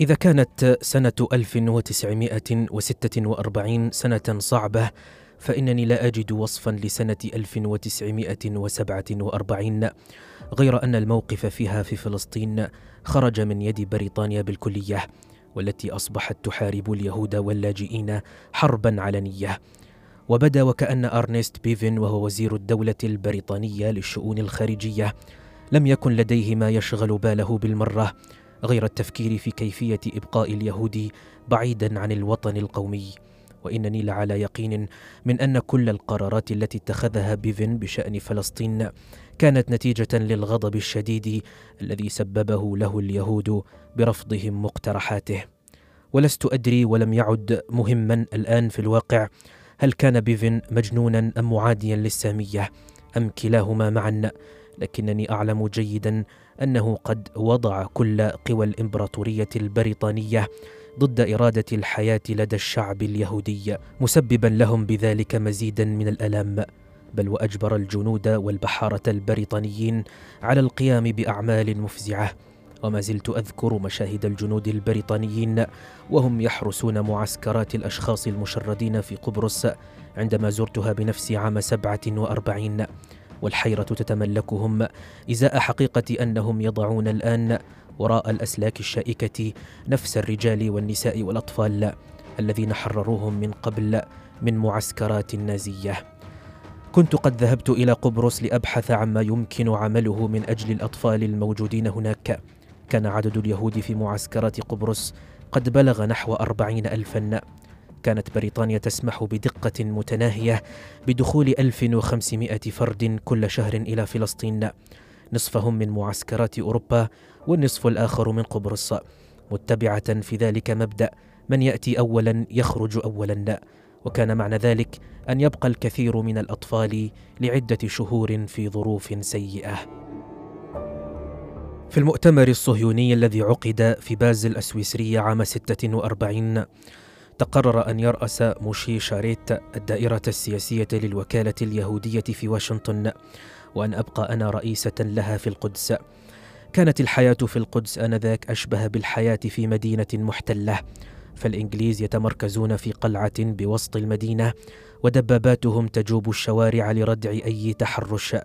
إذا كانت سنة 1946 سنة صعبة فإنني لا أجد وصفا لسنة 1947 غير أن الموقف فيها في فلسطين خرج من يد بريطانيا بالكلية والتي أصبحت تحارب اليهود واللاجئين حربا علنية وبدا وكأن أرنست بيفن وهو وزير الدولة البريطانية للشؤون الخارجية لم يكن لديه ما يشغل باله بالمرة. غير التفكير في كيفية إبقاء اليهود بعيدا عن الوطن القومي. وإنني لعلى يقين من أن كل القرارات التي اتخذها بيفن بشأن فلسطين كانت نتيجة للغضب الشديد الذي سببه له اليهود برفضهم مقترحاته. ولست أدري ولم يعد مهما الآن في الواقع هل كان بيفن مجنونا أم معاديا للسامية أم كلاهما معا لكنني أعلم جيدا أنه قد وضع كل قوى الإمبراطورية البريطانية ضد إرادة الحياة لدى الشعب اليهودي مسببا لهم بذلك مزيدا من الالام بل وأجبر الجنود والبحارة البريطانيين على القيام بأعمال مفزعة. وما زلت أذكر مشاهد الجنود البريطانيين وهم يحرسون معسكرات الأشخاص المشردين في قبرص عندما زرتها بنفسي عام سبعة وأربعين. والحيرة تتملكهم. إزاء حقيقة أنهم يضعون الآن وراء الأسلاك الشائكة نفس الرجال والنساء والأطفال الذين حرروهم من قبل من معسكرات النازيه كنت قد ذهبت إلى قبرص لأبحث عما يمكن عمله من أجل الأطفال الموجودين هناك. كان عدد اليهود في معسكرات قبرص قد بلغ نحو أربعين ألفا. كانت بريطانيا تسمح بدقة متناهية بدخول 1500 فرد كل شهر إلى فلسطين. نصفهم من معسكرات أوروبا والنصف الآخر من قبرص. متبعة في ذلك مبدأ. من يأتي أولا يخرج أولا. وكان معنى ذلك أن يبقى الكثير من الأطفال لعدة شهور في ظروف سيئة. في المؤتمر الصهيوني الذي عقد في بازل السويسرية عام 46 تقرر أن يرأس موشي شاريت الدائرة السياسية للوكالة اليهودية في واشنطن وأن أبقى أنا رئيسة لها في القدس. كانت الحياة في القدس آنذاك أشبه بالحياة في مدينة محتلة. فالإنجليز يتمركزون في قلعة بوسط المدينة ودباباتهم تجوب الشوارع لردع أي تحرش.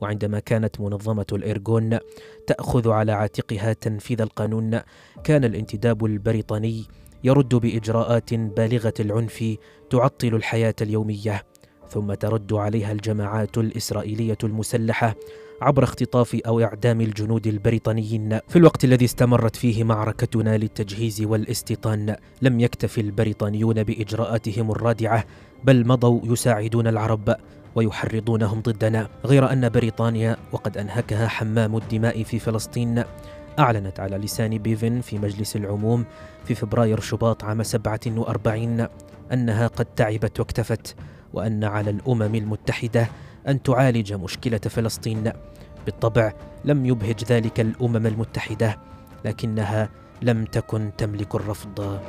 وعندما كانت منظمة الإرجون تأخذ على عاتقها تنفيذ القانون كان الانتداب البريطاني يرد بإجراءات بالغة العنف تعطل الحياة اليومية ثم ترد عليها الجماعات الإسرائيلية المسلحة عبر اختطاف أو إعدام الجنود البريطانيين. في الوقت الذي استمرت فيه معركتنا للتجهيز والاستيطان لم يكتف البريطانيون بإجراءاتهم الرادعة بل مضوا يساعدون العرب ويحرضونهم ضدنا. غير أن بريطانيا وقد أنهكها حمام الدماء في فلسطين أعلنت على لسان بيفن في مجلس العموم في فبراير شباط عام 47 أنها قد تعبت واكتفت وأن على الأمم المتحدة أن تعالج مشكلة فلسطين. بالطبع لم يبهج ذلك الأمم المتحدة لكنها لم تكن تملك الرفض.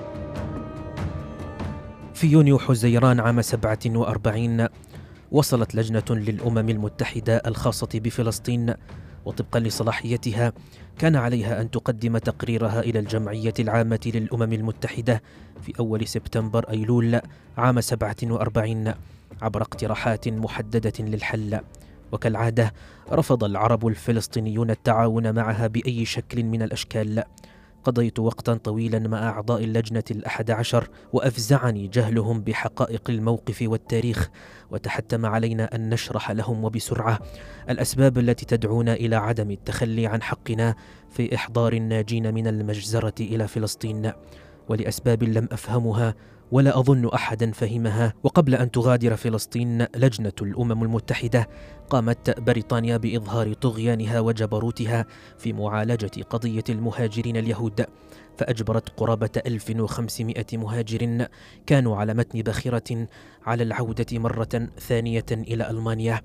في يونيو حزيران عام 47 وصلت لجنة للأمم المتحدة الخاصة بفلسطين وطبقا لصلاحيتها كان عليها أن تقدم تقريرها إلى الجمعية العامة للأمم المتحدة في أول سبتمبر أيلول عام 47 عبر اقتراحات محددة للحل. وكالعادة رفض العرب الفلسطينيون التعاون معها بأي شكل من الأشكال. قضيت وقتا طويلا مع أعضاء اللجنة الأحد عشر وأفزعني جهلهم بحقائق الموقف والتاريخ وتحتم علينا أن نشرح لهم وبسرعة الأسباب التي تدعونا إلى عدم التخلي عن حقنا في إحضار الناجين من المجزرة إلى فلسطين. ولأسباب لم أفهمها ولا أظن أحدا فهمها. وقبل أن تغادر فلسطين لجنة الأمم المتحدة قامت بريطانيا بإظهار طغيانها وجبروتها في معالجة قضية المهاجرين اليهود. فأجبرت قرابة 1500 مهاجر كانوا على متن باخرة على العودة مرة ثانية إلى ألمانيا.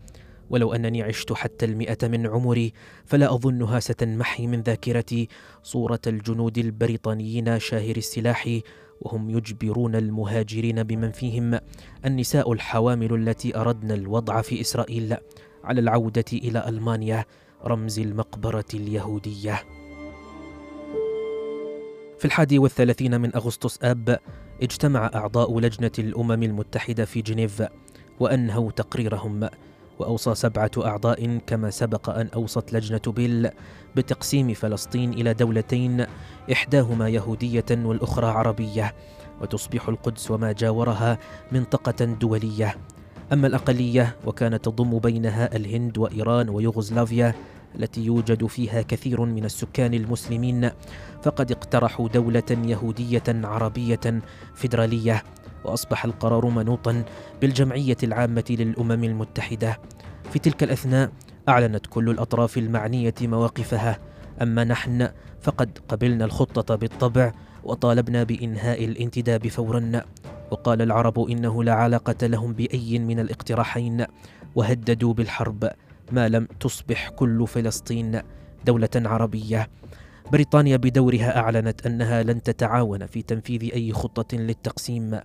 ولو أنني عشت حتى المئة من عمري فلا أظنها ستنمحي من ذاكرتي. صورة الجنود البريطانيين شاهر السلاح وهم يجبرون المهاجرين بمن فيهم. النساء الحوامل التي اردن الوضع في إسرائيل. على العودة إلى ألمانيا رمز المقبرة اليهودية. في الحادي والثلاثين من أغسطس آب اجتمع أعضاء لجنة الأمم المتحدة في جنيف وأنهوا تقريرهم. وأوصى سبعة أعضاء كما سبق أن أوصت لجنة بيل بتقسيم فلسطين إلى دولتين إحداهما يهودية والأخرى عربية وتصبح القدس وما جاورها منطقة دولية. أما الأقلية وكانت تضم بينها الهند وإيران ويوغوسلافيا التي يوجد فيها كثير من السكان المسلمين فقد اقترحوا دولة يهودية عربية فيدرالية. وأصبح القرار منوطا بالجمعية العامة للأمم المتحدة. في تلك الأثناء أعلنت كل الأطراف المعنية مواقفها. أما نحن فقد قبلنا الخطة بالطبع وطالبنا بإنهاء الانتداب فورا. وقال العرب إنه لا علاقة لهم بأي من الاقتراحين وهددوا بالحرب ما لم تصبح كل فلسطين دولة عربية. بريطانيا بدورها أعلنت أنها لن تتعاون في تنفيذ أي خطة للتقسيم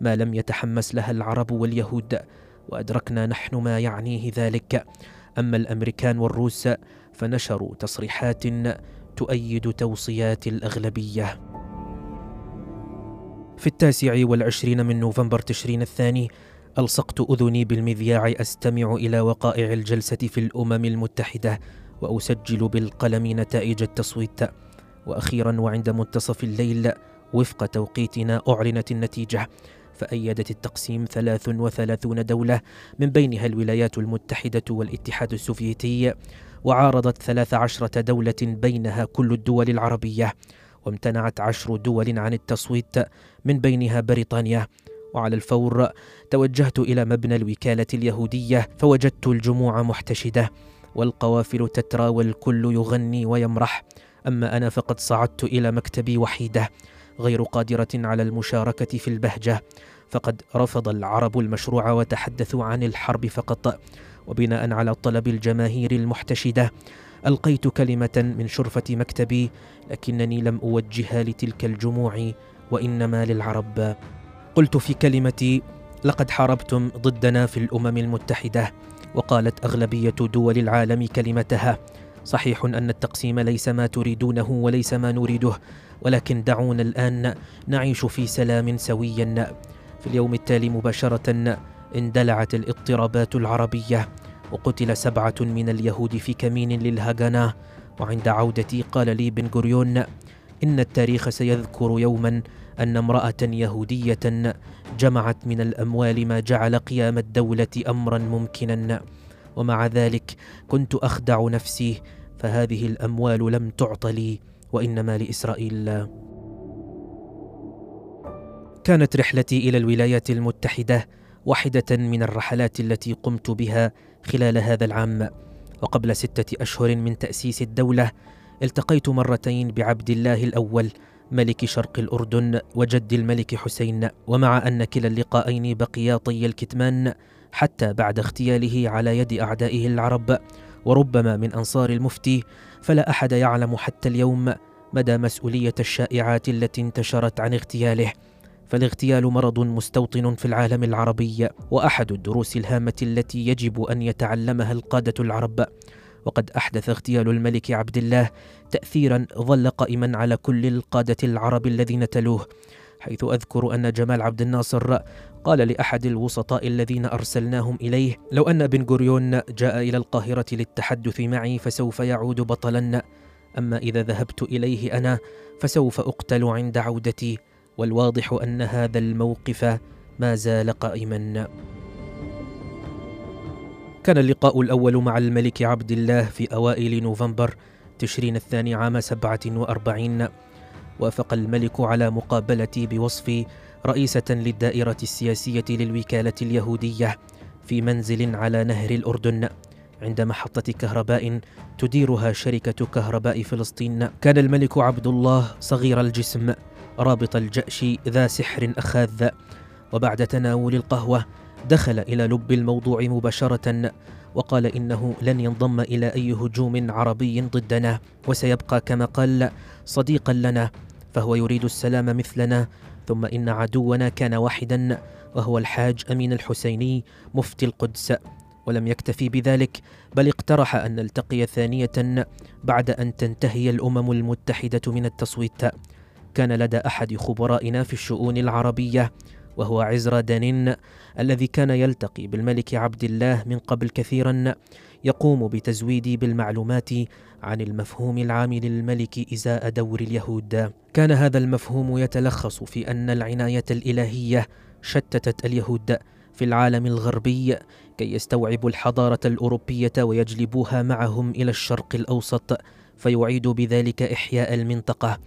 ما لم يتحمس لها العرب واليهود وأدركنا نحن ما يعنيه ذلك. أما الأمريكان والروس فنشروا تصريحات تؤيد توصيات الأغلبية. في التاسع والعشرين من نوفمبر تشرين الثاني ألصقت أذني بالمذياع أستمع إلى وقائع الجلسة في الأمم المتحدة وأسجل بالقلم نتائج التصويت. وأخيرا وعند منتصف الليل وفق توقيتنا أعلنت النتيجة. فأيدت التقسيم 33 دولة من بينها الولايات المتحدة والاتحاد السوفيتي. وعارضت 13 دولة بينها كل الدول العربية. وامتنعت عشر دول عن التصويت من بينها بريطانيا. وعلى الفور توجهت إلى مبنى الوكالة اليهودية فوجدت الجموع محتشدة. والقوافل تترى والكل يغني ويمرح. أما أنا فقد صعدت إلى مكتبي وحيدة غير قادرة على المشاركة في البهجة. فقد رفض العرب المشروع وتحدثوا عن الحرب فقط وبناء على الطلب الجماهير المحتشدة. ألقيت كلمة من شرفة مكتبي لكنني لم أوجهها لتلك الجموع وإنما للعرب. قلت في كلمتي لقد حاربتم ضدنا في الأمم المتحدة وقالت أغلبية دول العالم كلمتها. صحيح أن التقسيم ليس ما تريدونه وليس ما نريده ولكن دعونا الآن نعيش في سلام سويا. في اليوم التالي مباشرة اندلعت الاضطرابات العربية وقتل سبعة من اليهود في كمين للهاغانا وعند عودتي قال لي بن غوريون إن التاريخ سيذكر يوما أن امرأة يهودية جمعت من الأموال ما جعل قيام الدولة أمرا ممكنا. ومع ذلك كنت أخدع نفسي فهذه الأموال لم تعط لي وإنما لإسرائيل. كانت رحلتي إلى الولايات المتحدة واحدة من الرحلات التي قمت بها خلال هذا العام. وقبل ستة أشهر من تأسيس الدولة التقيت مرتين بعبد الله الأول ملك شرق الأردن وجد الملك حسين ومع أن كلا اللقاءين بقيا طي الكتمان حتى بعد اغتياله على يد أعدائه العرب. وربما من أنصار المفتي فلا أحد يعلم حتى اليوم مدى مسؤولية الشائعات التي انتشرت عن اغتياله. فالاغتيال مرض مستوطن في العالم العربي وأحد الدروس الهامة التي يجب أن يتعلمها القادة العرب. وقد أحدث اغتيال الملك عبد الله تاثيرا ظل قائما على كل القادة العرب الذين تلوه حيث أذكر أن جمال عبد الناصر قال لأحد الوسطاء الذين أرسلناهم إليه لو أن بن غوريون جاء إلى القاهرة للتحدث معي فسوف يعود بطلا أما إذا ذهبت إليه أنا فسوف أقتل عند عودتي والواضح أن هذا الموقف ما زال قائما. كان اللقاء الأول مع الملك عبد الله في أوائل نوفمبر تشرين الثاني عام سبعة وأربعين. وافق الملك على مقابلتي بوصفي رئيسة للدائرة السياسية للوكالة اليهودية في منزل على نهر الأردن عند محطة كهرباء تديرها شركة كهرباء فلسطين. كان الملك عبد الله صغير الجسم رابط الجأش ذا سحر أخاذ. وبعد تناول القهوة دخل إلى لب الموضوع مباشرة وقال إنه لن ينضم إلى أي هجوم عربي ضدنا وسيبقى كما قال صديقا لنا فهو يريد السلام مثلنا ثم إن عدونا كان واحدا وهو الحاج أمين الحسيني مفتي القدس. ولم يكتفي بذلك بل اقترح أن نلتقي ثانية بعد أن تنتهي الأمم المتحدة من التصويت. كان لدى أحد خبرائنا في الشؤون العربية وهو عزرا دانين الذي كان يلتقي بالملك عبد الله من قبل كثيرا يقوم بتزويدي بالمعلومات عن المفهوم العام للملك إزاء دور اليهود. كان هذا المفهوم يتلخص في أن العناية الإلهية شتتت اليهود في العالم الغربي كي يستوعبوا الحضارة الأوروبية ويجلبوها معهم إلى الشرق الأوسط فيعيدوا بذلك إحياء المنطقة.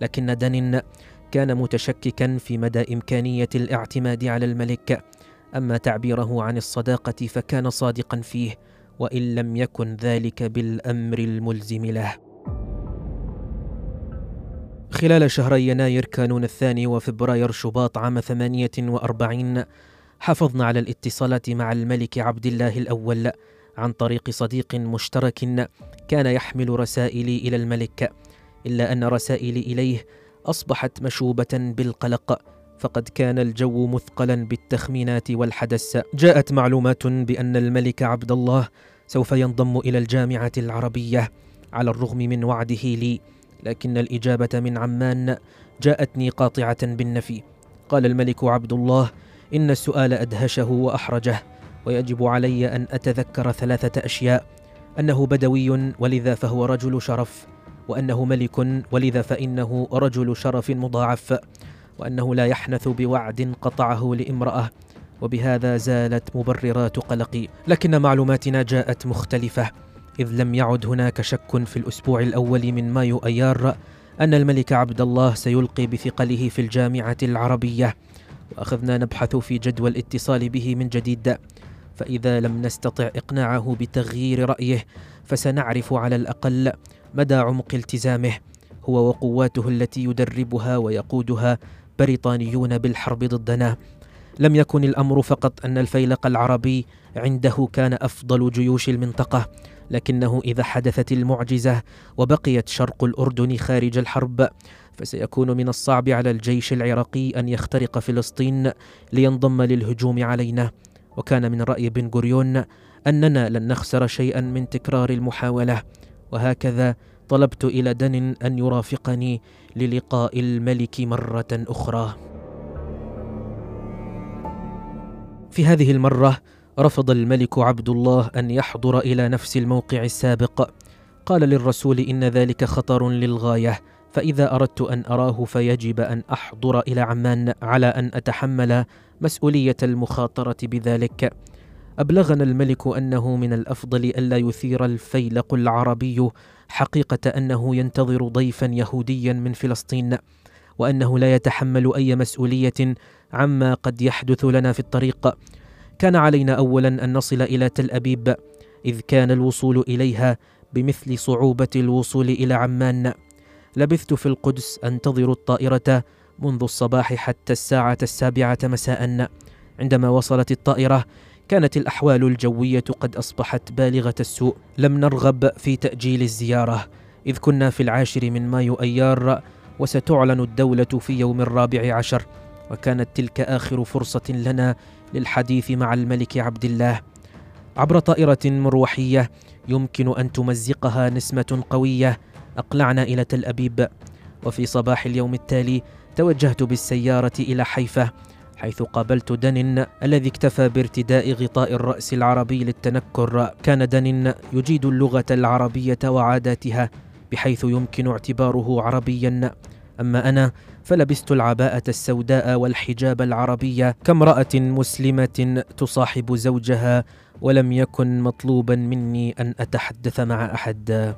لكن دانين كان متشككا في مدى إمكانية الاعتماد على الملك أما تعبيره عن الصداقة فكان صادقا فيه وإن لم يكن ذلك بالأمر الملزم له. خلال شهري يناير كانون الثاني وفبراير شباط عام ثمانية وأربعين حافظنا على الاتصالات مع الملك عبد الله الأول عن طريق صديق مشترك كان يحمل رسائلي إلى الملك إلا أن رسائلي إليه أصبحت مشوبة بالقلق فقد كان الجو مثقلا بالتخمينات والحدث. جاءت معلومات بأن الملك عبد الله سوف ينضم إلى الجامعة العربية على الرغم من وعده لي لكن الإجابة من عمان جاءتني قاطعة بالنفي. قال الملك عبد الله إن السؤال أدهشه وأحرجه ويجب علي أن أتذكر ثلاثة أشياء أنه بدوي ولذا فهو رجل شرف وأنه ملك ولذا فإنه رجل شرف مضاعف وأنه لا يحنث بوعد قطعه لامرأة وبهذا زالت مبررات قلقي. لكن معلوماتنا جاءت مختلفة إذ لم يعد هناك شك في الأسبوع الأول من مايو أيار أن الملك عبد الله سيلقي بثقله في الجامعة العربية. وأخذنا نبحث في جدوى الاتصال به من جديد فإذا لم نستطع إقناعه بتغيير رأيه فسنعرف على الأقل مدى عمق التزامه. هو وقواته التي يدربها ويقودها بريطانيون بالحرب ضدنا. لم يكن الأمر فقط أن الفيلق العربي عنده كان أفضل جيوش المنطقة لكنه إذا حدثت المعجزة وبقيت شرق الأردن خارج الحرب فسيكون من الصعب على الجيش العراقي أن يخترق فلسطين لينضم للهجوم علينا. وكان من رأي بن غوريون أننا لن نخسر شيئا من تكرار المحاولة. وهكذا طلبت إلى دن أن يرافقني للقاء الملك مرة أخرى. في هذه المرة رفض الملك عبد الله أن يحضر إلى نفس الموقع السابق. قال للرسول إن ذلك خطر للغاية فإذا أردت أن أراه فيجب أن أحضر إلى عمان على أن أتحمل مسؤولية المخاطرة بذلك. أبلغنا الملك أنه من الأفضل ألا يثير الفيلق العربي حقيقة أنه ينتظر ضيفا يهوديا من فلسطين وأنه لا يتحمل أي مسؤولية عما قد يحدث لنا في الطريق. كان علينا اولا أن نصل إلى تل أبيب إذ كان الوصول إليها بمثل صعوبة الوصول إلى عمان. لبثت في القدس أنتظر الطائرة منذ الصباح حتى الساعة السابعة مساء عندما وصلت الطائرة كانت الأحوال الجوية قد أصبحت بالغة السوء. لم نرغب في تأجيل الزيارة إذ كنا في العاشر من مايو أيار وستعلن الدولة في يوم الرابع عشر وكانت تلك آخر فرصة لنا للحديث مع الملك عبد الله. عبر طائرة مروحية يمكن أن تمزقها نسمة قوية أقلعنا إلى تل أبيب. وفي صباح اليوم التالي توجهت بالسيارة إلى حيفا حيث قابلت دنن الذي اكتفى بارتداء غطاء الرأس العربي للتنكر. كان دنن يجيد اللغة العربية وعاداتها بحيث يمكن اعتباره عربيا. أما أنا فلبست العباءة السوداء والحجاب العربي كامرأة مسلمة تصاحب زوجها ولم يكن مطلوبا مني أن أتحدث مع أحد.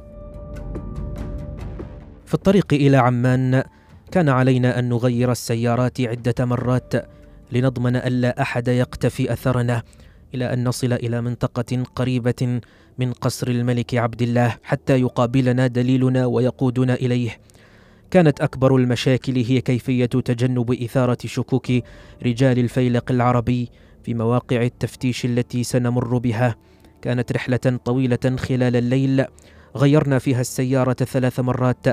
في الطريق إلى عمان كان علينا أن نغير السيارات عدة مرات. لنضمن ألا أحد يقتفي أثرنا إلى أن نصل إلى منطقة قريبة من قصر الملك عبد الله حتى يقابلنا دليلنا ويقودنا إليه. كانت أكبر المشاكل هي كيفية تجنب إثارة شكوك رجال الفيلق العربي في مواقع التفتيش التي سنمر بها. كانت رحلة طويلة خلال الليل. غيرنا فيها السيارة ثلاث مرات.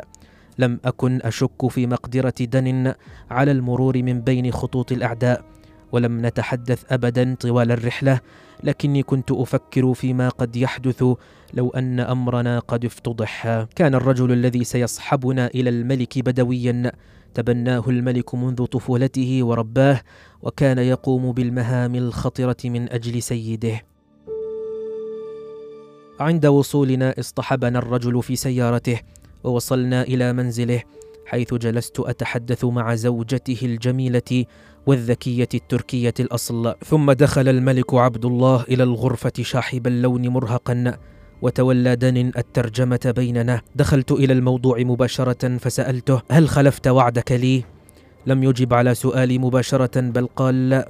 لم أكن أشك في مقدرة دن على المرور من بين خطوط الأعداء ولم نتحدث ابدا طوال الرحلة لكني كنت أفكر فيما قد يحدث لو أن أمرنا قد افتضح. كان الرجل الذي سيصحبنا إلى الملك بدويا تبناه الملك منذ طفولته ورباه وكان يقوم بالمهام الخطرة من أجل سيده. عند وصولنا اصطحبنا الرجل في سيارته ووصلنا إلى منزله حيث جلست أتحدث مع زوجته الجميلة والذكية التركية الأصل. ثم دخل الملك عبد الله إلى الغرفة شاحب اللون مرهقا وتولى دن الترجمة بيننا. دخلت إلى الموضوع مباشرة فسألته هل خلفت وعدك لي؟ لم يجب على سؤالي مباشرة بل قال لا.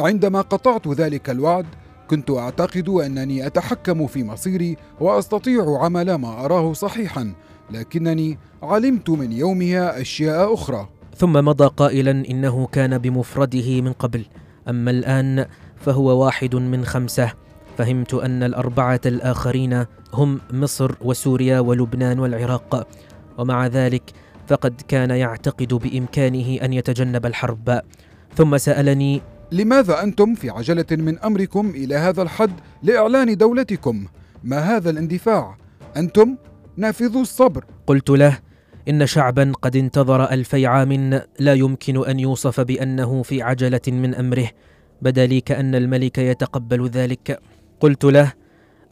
عندما قطعت ذلك الوعد كنت أعتقد أنني أتحكم في مصيري وأستطيع عمل ما أراه صحيحا. لكنني علمت من يومها أشياء أخرى. ثم مضى قائلا إنه كان بمفرده من قبل. أما الآن فهو واحد من خمسة. فهمت أن الأربعة الآخرين هم مصر وسوريا ولبنان والعراق. ومع ذلك فقد كان يعتقد بإمكانه أن يتجنب الحرب. ثم سألني لماذا أنتم في عجلة من أمركم إلى هذا الحد لإعلان دولتكم؟ ما هذا الاندفاع؟ أنتم نافذو الصبر. قلت له إن شعبا قد انتظر الفي عام لا يمكن أن يوصف بأنه في عجلة من أمره بدا لي كأن الملك يتقبل ذلك. قلت له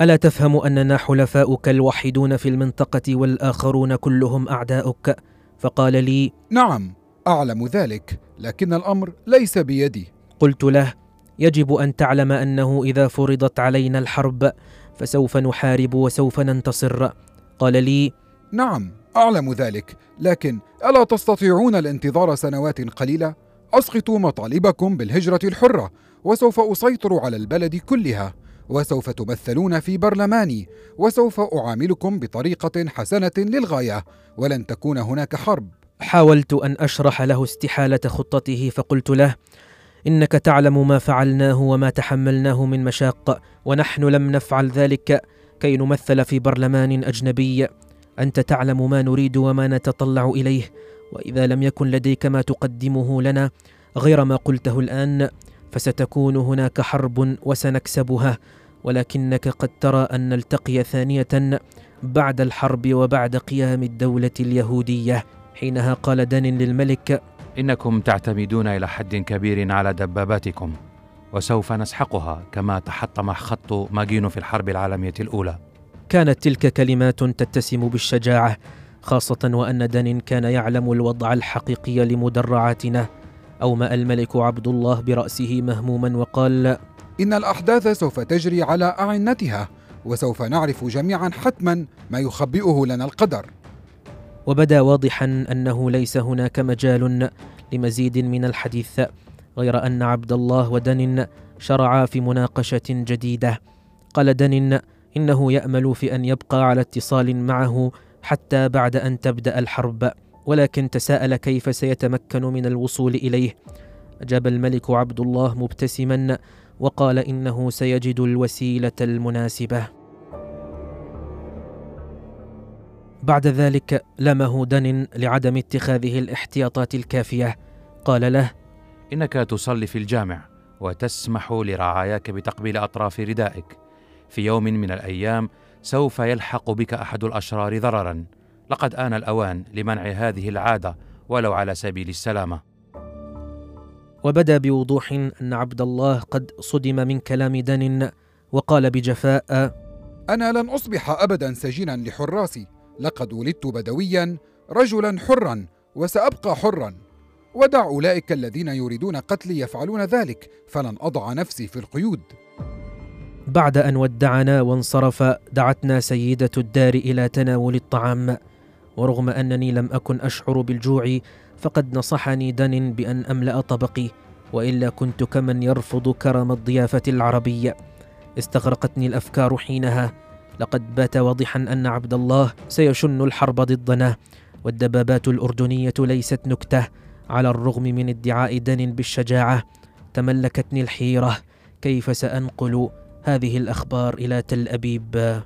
ألا تفهم اننا حلفاؤك الوحيدون في المنطقة والآخرون كلهم أعداؤك؟ فقال لي نعم أعلم ذلك لكن الأمر ليس بيدي. قلت له يجب أن تعلم أنه إذا فرضت علينا الحرب فسوف نحارب وسوف ننتصر. قال لي نعم أعلم ذلك لكن ألا تستطيعون الانتظار سنوات قليلة؟ أسقطوا مطالبكم بالهجرة الحرة وسوف أسيطر على البلد كلها وسوف تمثلون في برلماني وسوف أعاملكم بطريقة حسنة للغاية ولن تكون هناك حرب. حاولت أن أشرح له استحالة خطته فقلت له إنك تعلم ما فعلناه وما تحملناه من مشاق ونحن لم نفعل ذلك. كي نمثل في برلمان أجنبي. أنت تعلم ما نريد وما نتطلع إليه وإذا لم يكن لديك ما تقدمه لنا غير ما قلته الآن فستكون هناك حرب وسنكسبها. ولكنك قد ترى أن نلتقي ثانية بعد الحرب وبعد قيام الدولة اليهودية. حينها قال دان للملك إنكم تعتمدون إلى حد كبير على دباباتكم. وسوف نسحقها كما تحطم خط ماجينو في الحرب العالمية الأولى. كانت تلك كلمات تتسم بالشجاعة خاصة وأن دان كان يعلم الوضع الحقيقي لمدرعاتنا. أومأ الملك عبد الله برأسه مهموما وقال إن الأحداث سوف تجري على أعنتها وسوف نعرف جميعا حتما ما يخبئه لنا القدر. وبدا واضحا أنه ليس هناك مجال لمزيد من الحديث. غير أن عبد الله ودن شرعا في مناقشة جديدة. قال دن إنه يأمل في أن يبقى على اتصال معه حتى بعد أن تبدأ الحرب ولكن تساءل كيف سيتمكن من الوصول إليه. أجاب الملك عبد الله مبتسما وقال إنه سيجد الوسيلة المناسبة. بعد ذلك لمه دن لعدم اتخاذه الاحتياطات الكافية. قال له إنك تصلي في الجامع وتسمح لرعاياك بتقبيل أطراف ردائك في يوم من الأيام سوف يلحق بك أحد الأشرار ضررا لقد آن الأوان لمنع هذه العادة ولو على سبيل السلامة. وبدأ بوضوح أن عبد الله قد صدم من كلام دن وقال بجفاء: أنا لن أصبح أبدا سجينا لحراسي، لقد ولدت بدويا رجلا حرا وسأبقى حرا. ودع أولئك الذين يريدون قتلي يفعلون ذلك، فلن أضع نفسي في القيود. بعد أن ودعنا وانصرف دعتنا سيدة الدار إلى تناول الطعام. ورغم أنني لم أكن أشعر بالجوع فقد نصحني دن بأن أملأ طبقي وإلا كنت كمن يرفض كرم الضيافة العربيه استغرقتني الأفكار حينها لقد بات واضحا أن عبد الله سيشن الحرب ضدنا والدبابات الأردنية ليست نكتة على الرغم من ادعاء دن بالشجاعة تملكتني الحيرة. كيف سأنقل هذه الأخبار إلى تل أبيب؟